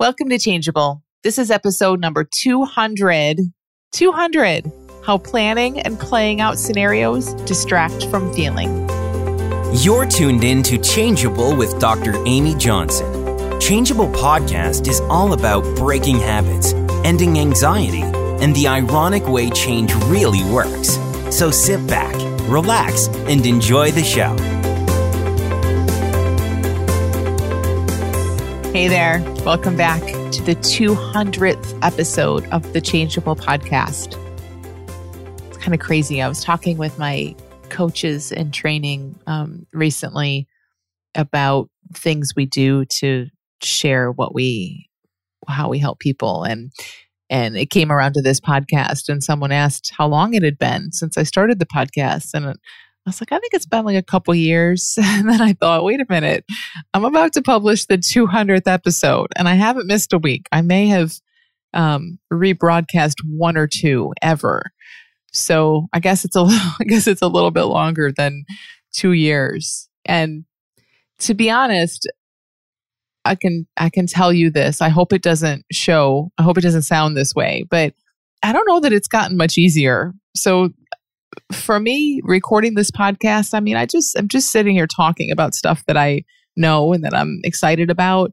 Welcome to Changeable. This is episode number 200. 200. How planning and playing out scenarios distract from feeling. You're tuned in to Changeable with Dr. Amy Johnson. Changeable podcast is all about breaking habits, ending anxiety, and the ironic way change really works. So sit back, relax, and enjoy the show. Hey there. Welcome back to the 200th episode of the Changeable podcast. It's kind of crazy. I was talking with my coaches in training um, recently about things we do to share what we how we help people and and it came around to this podcast and someone asked how long it had been since I started the podcast and I was like, I think it's been like a couple years. And then I thought, wait a minute, I'm about to publish the 200th episode and I haven't missed a week. I may have um, rebroadcast one or two ever. So I guess it's a little, I guess it's a little bit longer than two years. And to be honest, I can I can tell you this. I hope it doesn't show. I hope it doesn't sound this way, but I don't know that it's gotten much easier. So for me, recording this podcast, I mean, I just, I'm just sitting here talking about stuff that I know and that I'm excited about.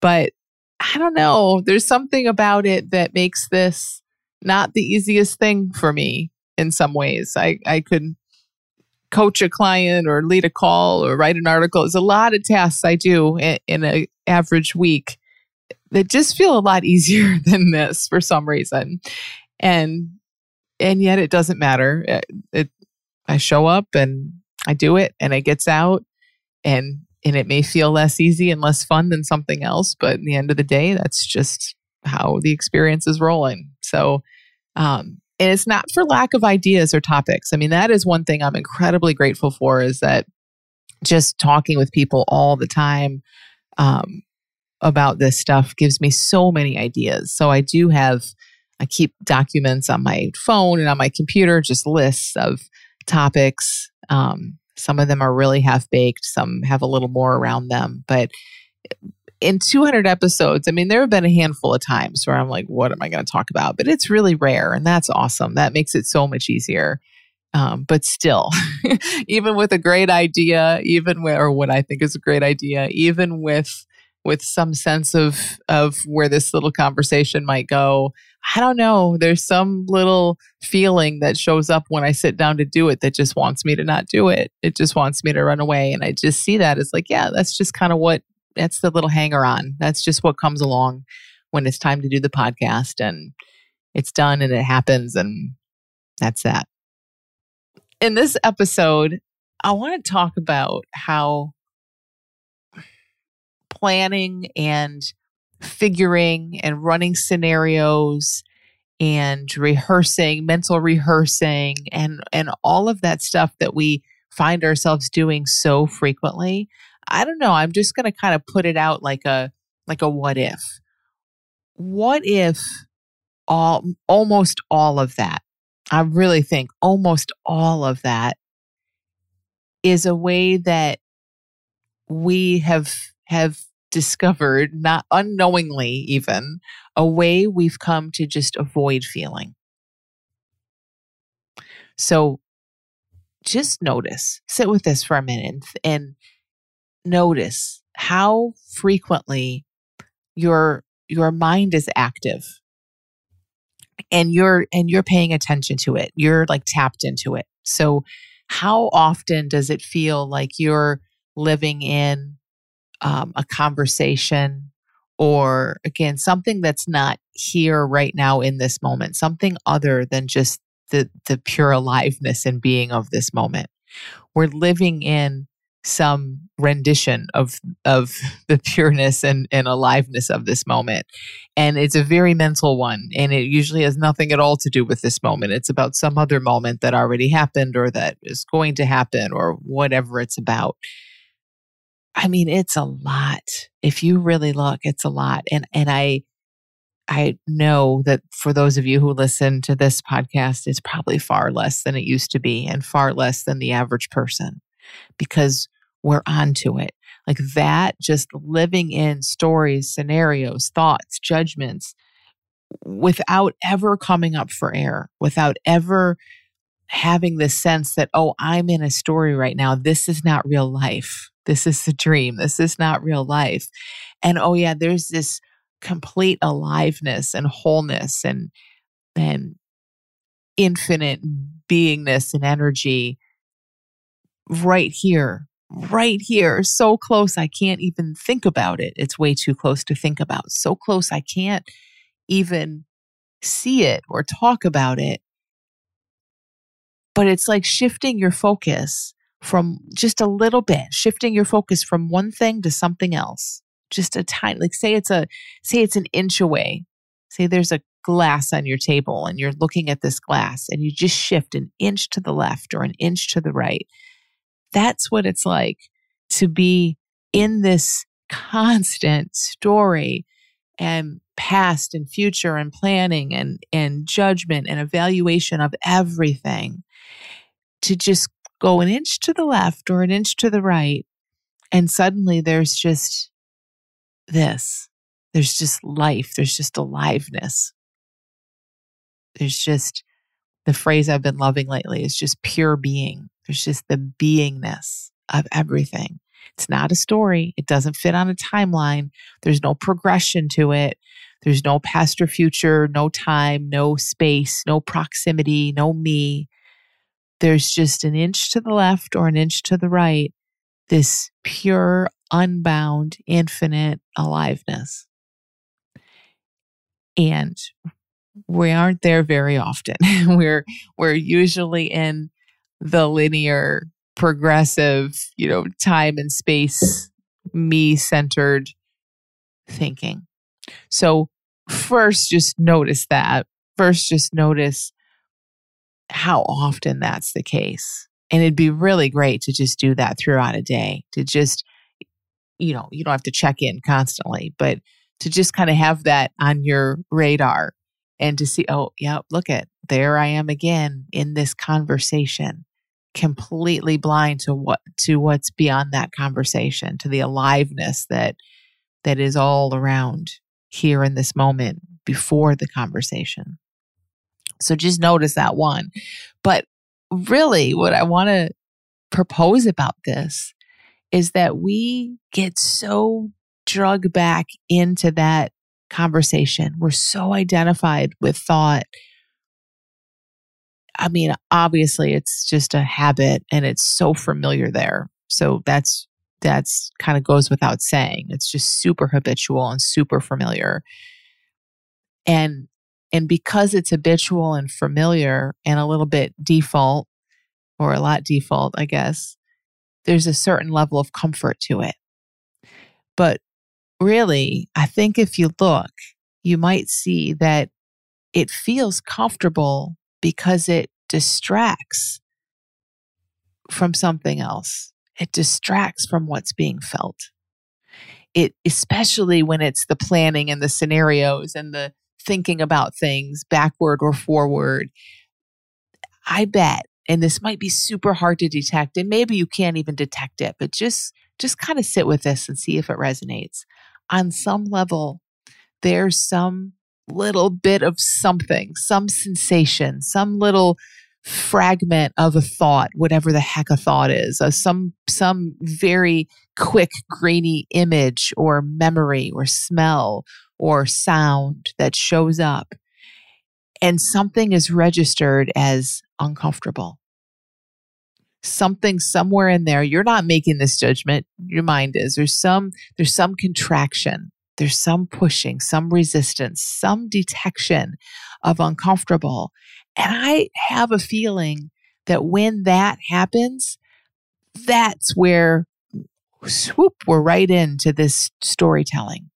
But I don't know, there's something about it that makes this not the easiest thing for me in some ways. I, I could coach a client or lead a call or write an article. There's a lot of tasks I do in, in an average week that just feel a lot easier than this for some reason. And and yet it doesn't matter. It, uh, it, I show up and I do it and it gets out and and it may feel less easy and less fun than something else, but in the end of the day, that's just how the experience is rolling. So, um, and it's not for lack of ideas or topics. I mean, that is one thing I'm incredibly grateful for is that just talking with people all the time um, about this stuff gives me so many ideas. So I do have I keep documents on my phone and on my computer, just lists of topics. Um, some of them are really half baked, some have a little more around them. But in 200 episodes, I mean, there have been a handful of times where I'm like, what am I going to talk about? But it's really rare, and that's awesome. That makes it so much easier. Um, but still, even with a great idea, even with, or what I think is a great idea, even with with some sense of of where this little conversation might go, I don't know. There's some little feeling that shows up when I sit down to do it that just wants me to not do it. It just wants me to run away. And I just see that as like, yeah, that's just kind of what that's the little hanger on. That's just what comes along when it's time to do the podcast and it's done and it happens. And that's that. In this episode, I want to talk about how planning and figuring and running scenarios and rehearsing, mental rehearsing and and all of that stuff that we find ourselves doing so frequently. I don't know, I'm just going to kind of put it out like a like a what if. What if all almost all of that. I really think almost all of that is a way that we have have discovered, not unknowingly even, a way we've come to just avoid feeling. So just notice, sit with this for a minute and notice how frequently your your mind is active. And you're and you're paying attention to it. You're like tapped into it. So how often does it feel like you're living in um, a conversation or again something that's not here right now in this moment something other than just the the pure aliveness and being of this moment. We're living in some rendition of of the pureness and, and aliveness of this moment. And it's a very mental one and it usually has nothing at all to do with this moment. It's about some other moment that already happened or that is going to happen or whatever it's about I mean, it's a lot. If you really look, it's a lot. And and I I know that for those of you who listen to this podcast, it's probably far less than it used to be and far less than the average person because we're onto it. Like that, just living in stories, scenarios, thoughts, judgments without ever coming up for air, without ever having this sense that, oh, I'm in a story right now. This is not real life. This is a dream. This is not real life. And oh, yeah, there's this complete aliveness and wholeness and, and infinite beingness and energy right here, right here, so close I can't even think about it. It's way too close to think about. So close I can't even see it or talk about it. But it's like shifting your focus from just a little bit, shifting your focus from one thing to something else. Just a tiny, like say it's a, say it's an inch away. Say there's a glass on your table and you're looking at this glass and you just shift an inch to the left or an inch to the right. That's what it's like to be in this constant story and past and future and planning and, and judgment and evaluation of everything to just go an inch to the left or an inch to the right. And suddenly there's just this. There's just life. There's just aliveness. There's just the phrase I've been loving lately is just pure being. There's just the beingness of everything. It's not a story. It doesn't fit on a timeline. There's no progression to it. There's no past or future, no time, no space, no proximity, no me. There's just an inch to the left or an inch to the right, this pure, unbound, infinite aliveness. And we aren't there very often. we're we're usually in the linear progressive, you know, time and space, me centered thinking. So, first, just notice that. First, just notice how often that's the case. And it'd be really great to just do that throughout a day, to just, you know, you don't have to check in constantly, but to just kind of have that on your radar and to see, oh, yeah, look at there I am again in this conversation completely blind to what to what's beyond that conversation to the aliveness that that is all around here in this moment before the conversation so just notice that one but really what i want to propose about this is that we get so drug back into that conversation we're so identified with thought I mean, obviously it's just a habit and it's so familiar there. So that's that's kind of goes without saying. It's just super habitual and super familiar. And and because it's habitual and familiar and a little bit default or a lot default, I guess, there's a certain level of comfort to it. But really, I think if you look, you might see that it feels comfortable because it distracts from something else. It distracts from what's being felt. It, especially when it's the planning and the scenarios and the thinking about things backward or forward. I bet, and this might be super hard to detect, and maybe you can't even detect it, but just just kind of sit with this and see if it resonates. On some level, there's some little bit of something, some sensation, some little fragment of a thought, whatever the heck a thought is, uh, some some very quick grainy image or memory or smell or sound that shows up and something is registered as uncomfortable. Something somewhere in there, you're not making this judgment, your mind is. There's some there's some contraction there's some pushing, some resistance, some detection of uncomfortable. And I have a feeling that when that happens, that's where swoop, we're right into this storytelling.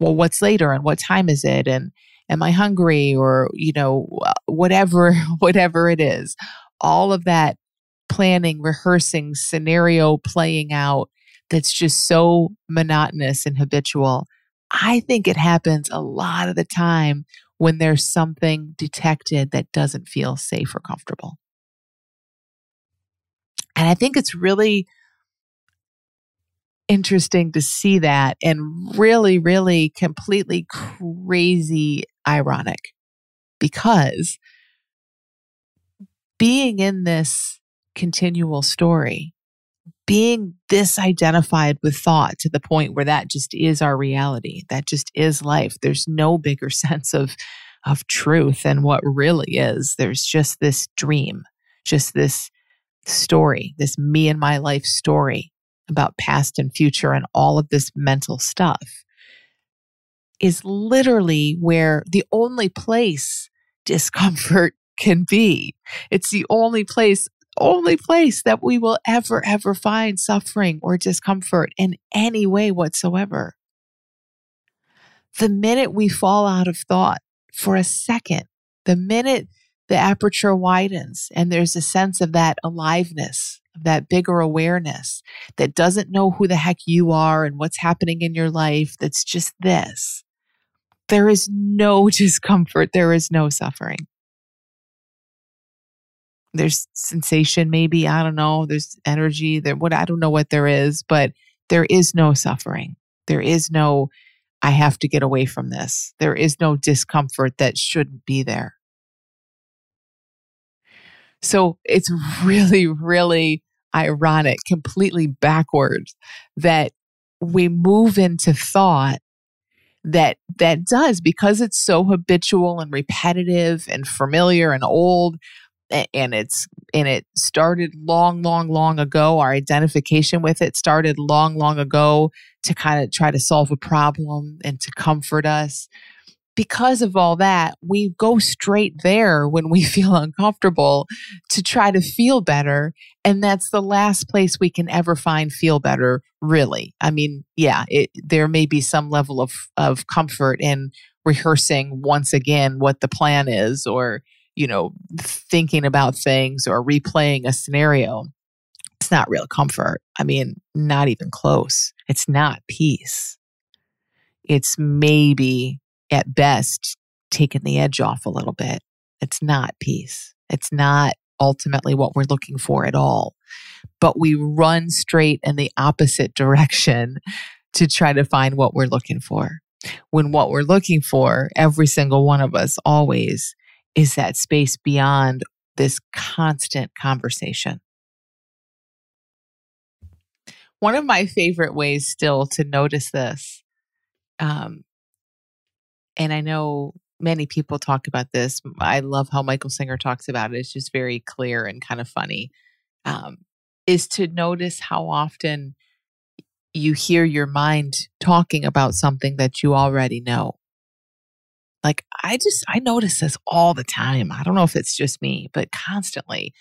Well, what's later and what time is it? And am I hungry or, you know, whatever, whatever it is. All of that planning, rehearsing, scenario playing out that's just so monotonous and habitual I think it happens a lot of the time when there's something detected that doesn't feel safe or comfortable. And I think it's really interesting to see that and really, really completely crazy ironic because being in this continual story, being this identified with thought to the point where that just is our reality, that just is life. There's no bigger sense of, of truth and what really is. There's just this dream, just this story, this me and my life story about past and future and all of this mental stuff is literally where the only place discomfort can be. It's the only place, only place that we will ever, ever find suffering or discomfort in any way whatsoever. The minute we fall out of thought for a second, the minute the aperture widens and there's a sense of that aliveness, of that bigger awareness that doesn't know who the heck you are and what's happening in your life, that's just this. There is no discomfort, there is no suffering. There's sensation, maybe, I don't know. There's energy, there what I don't know what there is, but there is no suffering. There is no I have to get away from this. There is no discomfort that shouldn't be there. So it's really, really ironic, completely backwards that we move into thought that that does because it's so habitual and repetitive and familiar and old and it's and it started long long long ago. Our identification with it started long long ago to kind of try to solve a problem and to comfort us because of all that, we go straight there when we feel uncomfortable to try to feel better. And that's the last place we can ever find feel better, really. I mean, yeah, it, there may be some level of, of comfort in rehearsing once again what the plan is or, you know, thinking about things or replaying a scenario. It's not real comfort. I mean, not even close. It's not peace. It's maybe at best taken the edge off a little bit. It's not peace. It's not ultimately what we're looking for at all. But we run straight in the opposite direction to try to find what we're looking for. When what we're looking for, every single one of us always, is that space beyond this constant conversation. One of my favorite ways still to notice this um, and I know many people talk about this. I love how Michael Singer talks about it. It's just very clear and kind of funny. Um, is to notice how often you hear your mind talking about something that you already know. Like I just I notice this all the time. I don't know if it's just me, but constantly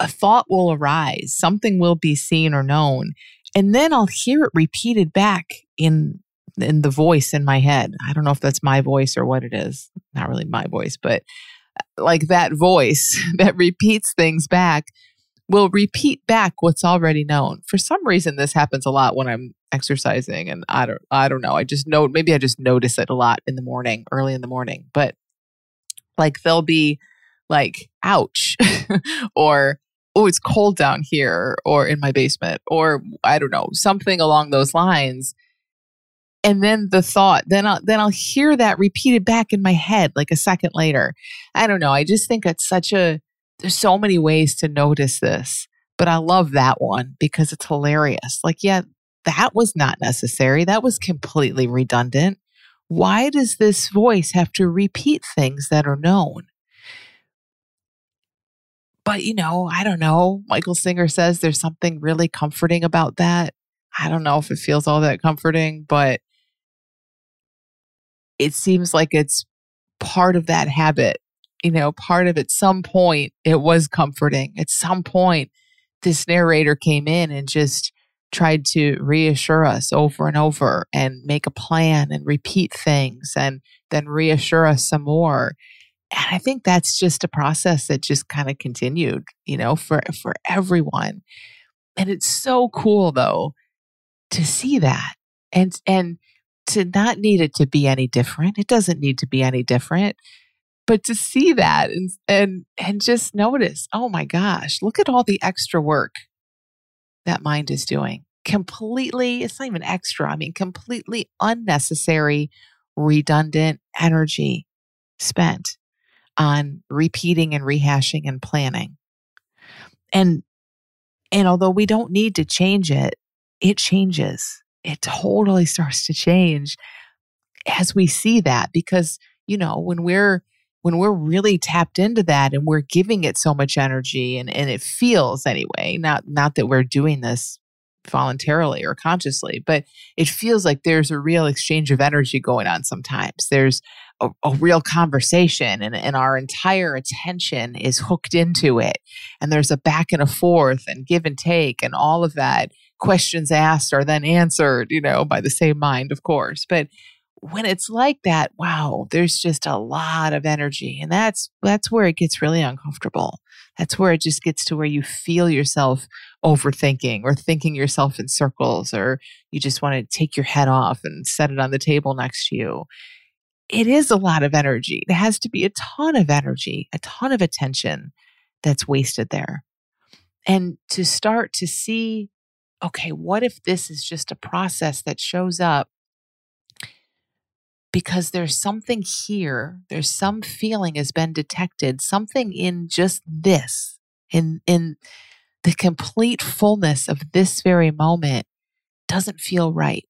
a thought will arise, something will be seen or known, and then I'll hear it repeated back in in the voice in my head. I don't know if that's my voice or what it is. Not really my voice, but uh, like that voice that repeats things back will repeat back what's already known. For some reason this happens a lot when I'm exercising and I don't I don't know. I just know maybe I just notice it a lot in the morning, early in the morning. But like they'll be like ouch or oh it's cold down here or in my basement or I don't know, something along those lines and then the thought then I'll then I'll hear that repeated back in my head like a second later. I don't know. I just think it's such a there's so many ways to notice this, but I love that one because it's hilarious. Like, yeah, that was not necessary. That was completely redundant. Why does this voice have to repeat things that are known? But, you know, I don't know. Michael Singer says there's something really comforting about that. I don't know if it feels all that comforting, but it seems like it's part of that habit. You know, part of at some point it was comforting. At some point, this narrator came in and just tried to reassure us over and over and make a plan and repeat things and then reassure us some more. And I think that's just a process that just kind of continued, you know, for for everyone. And it's so cool though to see that. And and to not need it to be any different. It doesn't need to be any different. But to see that and and and just notice, oh my gosh, look at all the extra work that mind is doing. completely, it's not even extra, I mean, completely unnecessary, redundant energy spent on repeating and rehashing and planning. And and although we don't need to change it, it changes. It totally starts to change as we see that because you know when we're when we're really tapped into that and we're giving it so much energy and, and it feels anyway not not that we're doing this voluntarily or consciously but it feels like there's a real exchange of energy going on sometimes. There's a, a, real conversation and, and our entire attention is hooked into it. And there's a back and a forth and give and take and all of that questions asked are then answered you know by the same mind of course but when it's like that wow there's just a lot of energy and that's that's where it gets really uncomfortable that's where it just gets to where you feel yourself overthinking or thinking yourself in circles or you just want to take your head off and set it on the table next to you it is a lot of energy. It has to be a ton of energy, a ton of attention that's wasted there. And to start to see, okay, what if this is just a process that shows up because there's something here, there's some feeling has been detected, something in just this, in in the complete fullness of this very moment doesn't feel right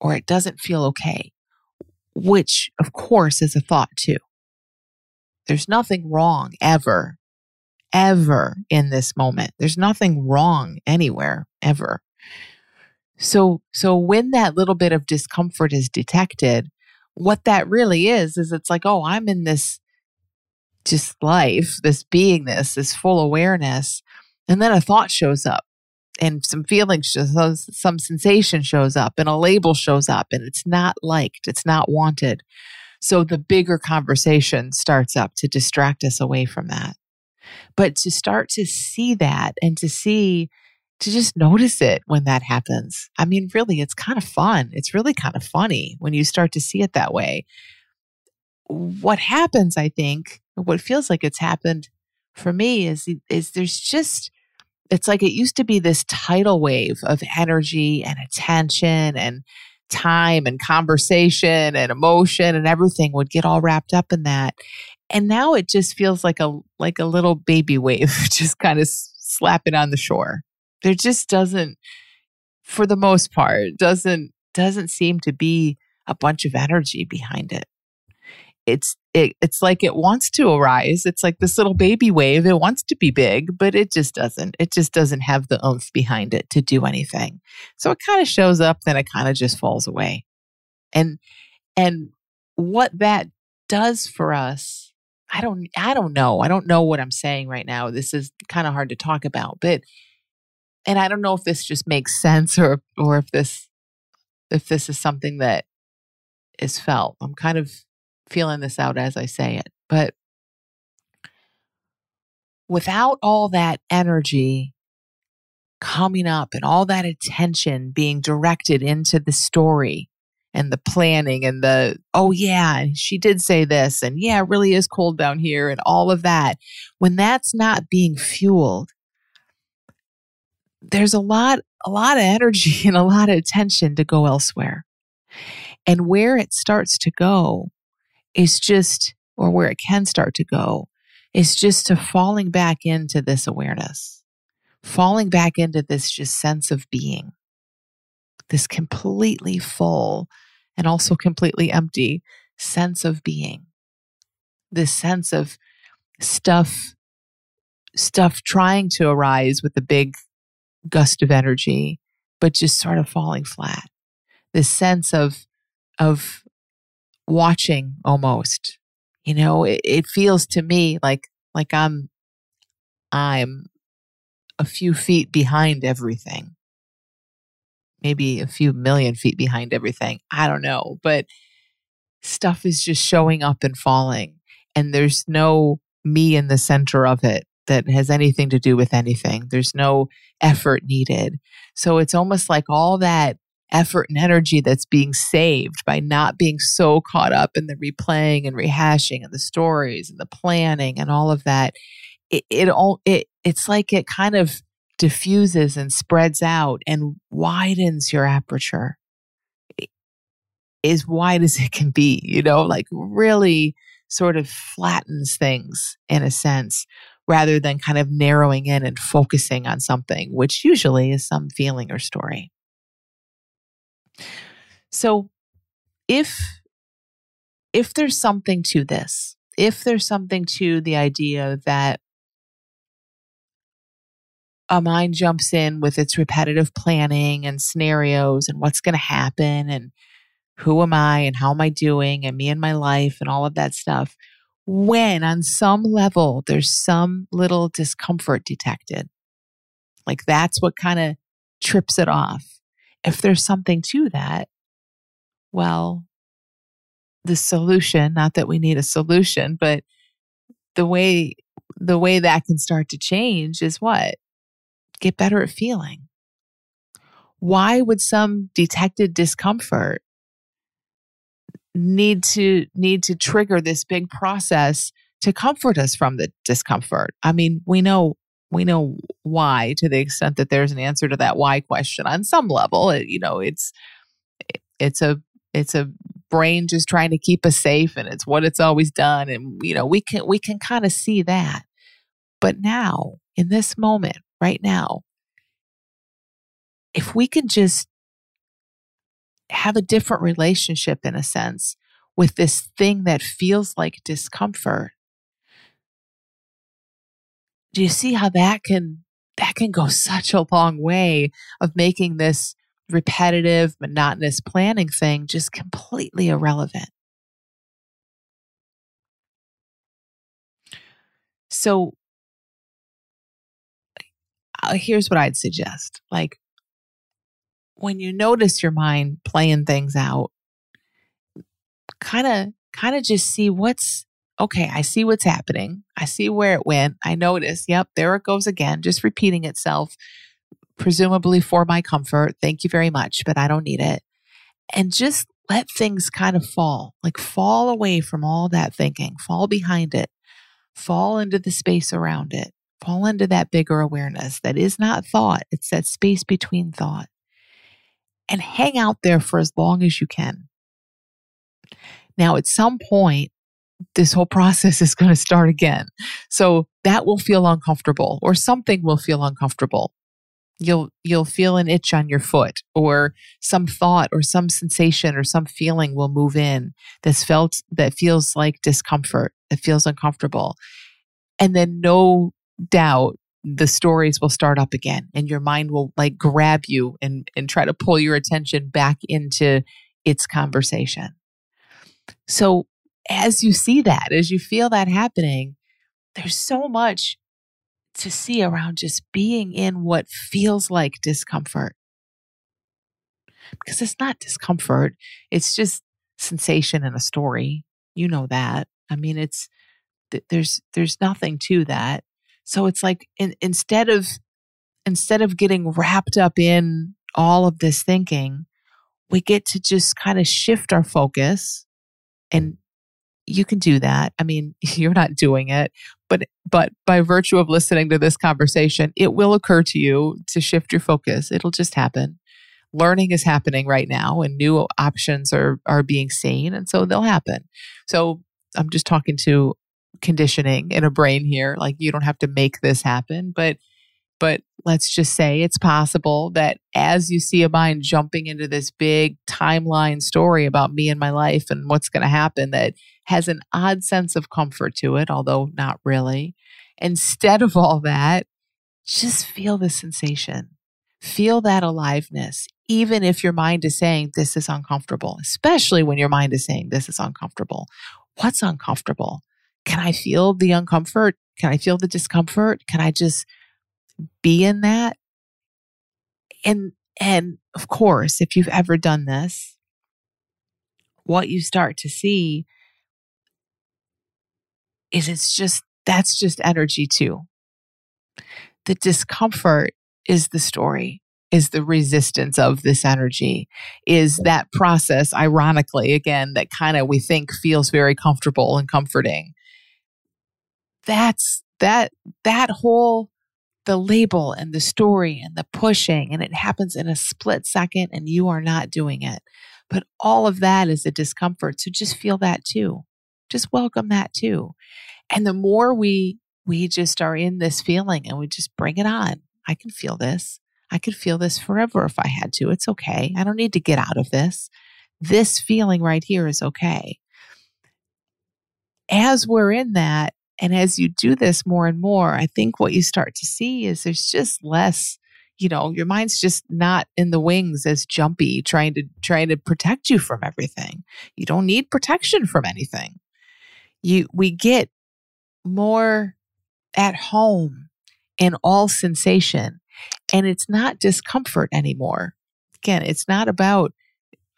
or it doesn't feel okay which of course is a thought too. There's nothing wrong ever, ever in this moment. There's nothing wrong anywhere ever. So, so when that little bit of discomfort is detected, what that really is, is it's like, oh, I'm in this just life, this beingness, this full awareness. And then a thought shows up and some feelings shows some sensation shows up and a label shows up and it's not liked it's not wanted so the bigger conversation starts up to distract us away from that but to start to see that and to see to just notice it when that happens i mean really it's kind of fun. It's really kind of funny when you start to see it that way. What happens i think what feels like it's happened for me is is there's just it's like it used to be this tidal wave of energy and attention and time and conversation and emotion and everything would get all wrapped up in that. And now it just feels like a like a little baby wave just kind of slapping on the shore. There just doesn't for the most part doesn't doesn't seem to be a bunch of energy behind it it's it, it's like it wants to arise. It's like this little baby wave. It wants to be big, but it just doesn't. It just doesn't have the oomph behind it to do anything. So it kind of shows up, then it kind of just falls away. And and what that does for us, I don't I don't know. I don't know what I'm saying right now. This is kind of hard to talk about, but and I don't know if this just makes sense or or if this if this is something that is felt. I'm kind of feeling this out as I say it. But without all that energy coming up and all that attention being directed into the story and the planning and the, oh, yeah, she did say this, and yeah, it really is cold down here, and all of that, when that's not being fueled, there's a lot, a lot of energy and a lot of attention to go elsewhere. And where it starts to go is just, or where it can start to go, is just to falling back into this awareness, falling back into this just sense of being, this completely full and also completely empty sense of being, this sense of stuff, stuff trying to arise with a big gust of energy, but just sort of falling flat. This sense of, of watching almost. You know, it, it feels to me like like I'm I'm a few feet behind everything. Maybe a few million feet behind everything. I don't know. But stuff is just showing up and falling. And there's no me in the center of it that has anything to do with anything. There's no effort needed. So it's almost like all that effort and energy that's being saved by not being so caught up in the replaying and rehashing and the stories and the planning and all of that. It, it all it it's like it kind of diffuses and spreads out and widens your aperture as wide as it can be, you know, like really sort of flattens things in a sense rather than kind of narrowing in and focusing on something, which usually is some feeling or story. So if if there's something to this, if there's something to the idea that a mind jumps in with its repetitive planning and scenarios and what's going to happen and who am I and how am I doing and me and my life and all of that stuff, when on some level there's some little discomfort detected. Like that's what kind of trips it off. If there's something to that, well, the solution, not that we need a solution, but the way the way that can start to change is what? Get better at feeling. Why would some detected discomfort need to need to trigger this big process to comfort us from the discomfort. I mean, we know we know why to the extent that there's an answer to that why question on some level. It, you know, it's it's a it's a brain just trying to keep us safe and it's what it's always done and you know, we can we can kind of see that. But now, in this moment, right now, if we can just have a different relationship in a sense with this thing that feels like discomfort do you see how that can that can go such a long way of making this repetitive monotonous planning thing just completely irrelevant? So uh, here's what i'd suggest. Like when you notice your mind playing things out, kind of kind of just see what's okay, I see what's happening. I see where it went. I notice, yep, there it goes again, just repeating itself, presumably for my comfort. Thank you very much, but I don't need it. And just let things kind of fall, like fall away from all that thinking, fall behind it, fall into the space around it, fall into that bigger awareness that is not thought. It's that space between thought and hang out there for as long as you can. Now, at some point, this whole process is going to start again. So that will feel uncomfortable or something will feel uncomfortable. You'll you'll feel an itch on your foot or some thought or some sensation or some feeling will move in that's felt that feels like discomfort, that feels uncomfortable. And then no doubt the stories will start up again and your mind will like grab you and and try to pull your attention back into its conversation so as you see that as you feel that happening there's so much to see around just being in what feels like discomfort. Because it's not discomfort it's just sensation in a story. You know that. I mean it's there's there's nothing to that. So it's like in, instead of instead of getting wrapped up in all of this thinking, we get to just kind of shift our focus and you can do that. I mean, you're not doing it, but but by virtue of listening to this conversation, it will occur to you to shift your focus. It'll just happen. Learning is happening right now and new options are are being seen and so they'll happen. So I'm just talking to conditioning in a brain here. Like you don't have to make this happen, but but let's just say it's possible that as you see a mind jumping into this big timeline story about me and my life and what's going to happen that has an odd sense of comfort to it, although not really. Instead of all that, just feel the sensation. Feel that aliveness, even if your mind is saying this is uncomfortable, especially when your mind is saying this is uncomfortable. What's uncomfortable? can I feel the uncomfort? Can I feel the discomfort? Can I just be in that? And and of course, if you've ever done this, what you start to see is it's just that's just energy too. The discomfort is the story, is the resistance of this energy, is that process, ironically, again, that kind of we think feels very comfortable and comforting that's that that whole the label and the story and the pushing, and it happens in a split second, and you are not doing it. But all of that is a discomfort. So just feel that too. Just welcome that too. And the more we we just are in this feeling and we just bring it on. I can feel this. I could feel this forever if I had to. It's okay. I don't need to get out of this. This feeling right here is okay. As we're in that, and as you do this more and more, I think what you start to see is there's just less, you know, your mind's just not in the wings as jumpy, trying to trying to protect you from everything. You don't need protection from anything. You we get more at home in all sensation. And it's not discomfort anymore. Again, it's not about,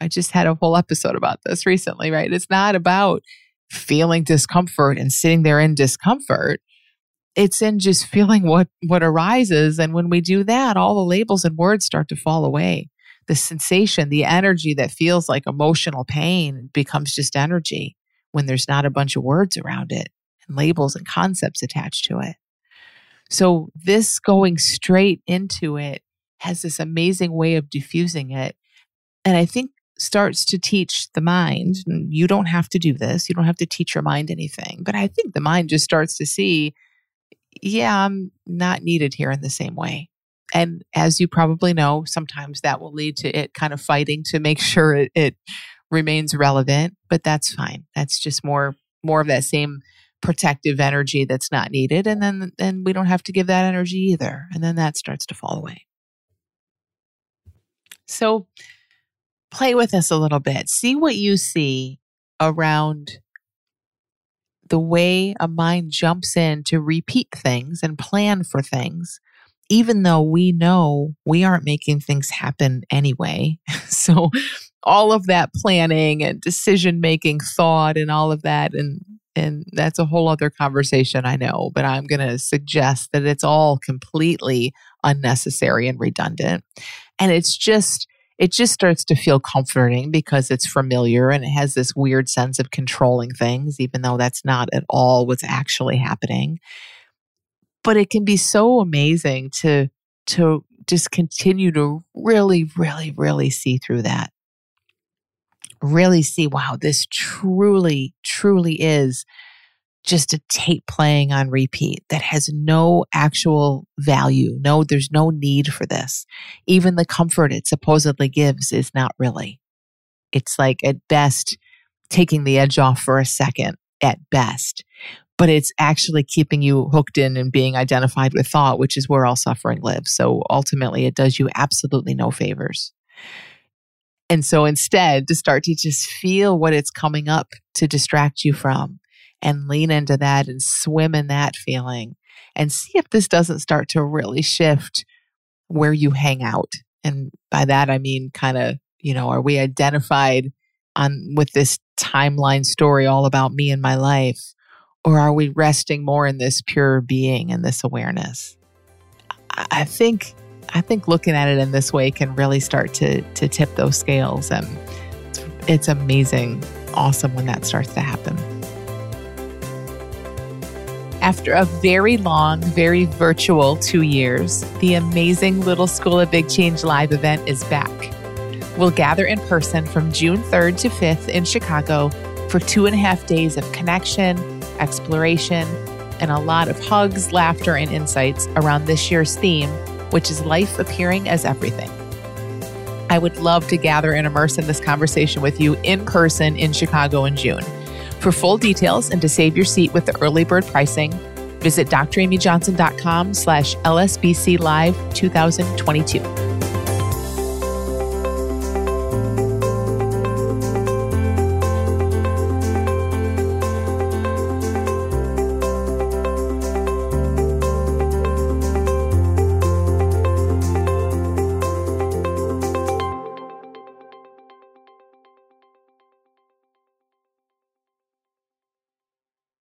I just had a whole episode about this recently, right? It's not about feeling discomfort and sitting there in discomfort. It's in just feeling what what arises. And when we do that, all the labels and words start to fall away. The sensation, the energy that feels like emotional pain becomes just energy when there's not a bunch of words around it and labels and concepts attached to it. So, this going straight into it has this amazing way of diffusing it. And I think starts to teach the mind. You don't have to do this, you don't have to teach your mind anything. But I think the mind just starts to see, yeah, I'm not needed here in the same way. And as you probably know, sometimes that will lead to it kind of fighting to make sure it, it remains relevant, but that's fine. That's just more more of that same protective energy that's not needed and then then we don't have to give that energy either and then that starts to fall away so play with this a little bit see what you see around the way a mind jumps in to repeat things and plan for things even though we know we aren't making things happen anyway so all of that planning and decision making thought and all of that and and that's a whole other conversation, I know, but I'm going to suggest that it's all completely unnecessary and redundant. And it's just, it just starts to feel comforting because it's familiar and it has this weird sense of controlling things, even though that's not at all what's actually happening. But it can be so amazing to, to just continue to really, really, really see through that really see, wow, this truly, truly is just a tape playing on repeat that has no actual value. No, there's no need for this. Even the comfort it supposedly gives is not really. It's like at best taking the edge off for a second at best, but it's actually keeping you hooked in and being identified with thought, which is where all suffering lives. So ultimately, it does you absolutely no favors. And so instead, to start to just feel what it's coming up to distract you from and lean into that and swim in that feeling and see if this doesn't start to really shift where you hang out. And by that, I mean kind of, you know, are we identified on with this timeline story all about me and my life? Or are we resting more in this pure being and this awareness? I think I think looking at it in this way can really start to to tip those scales and it's, it's amazing, awesome when that starts to happen. After a very long, very virtual two years, the amazing Little School of Big Change live event is back. We'll gather in person from June 3rd to 5th in Chicago for two and a half days of connection, exploration, and a lot of hugs, laughter, and insights around this year's theme which is life appearing as everything. I would love to gather and immerse in this conversation with you in person in Chicago in June. For full details and to save your seat with the early bird pricing, visit dramyjohnson.com slash lsbc live 2022.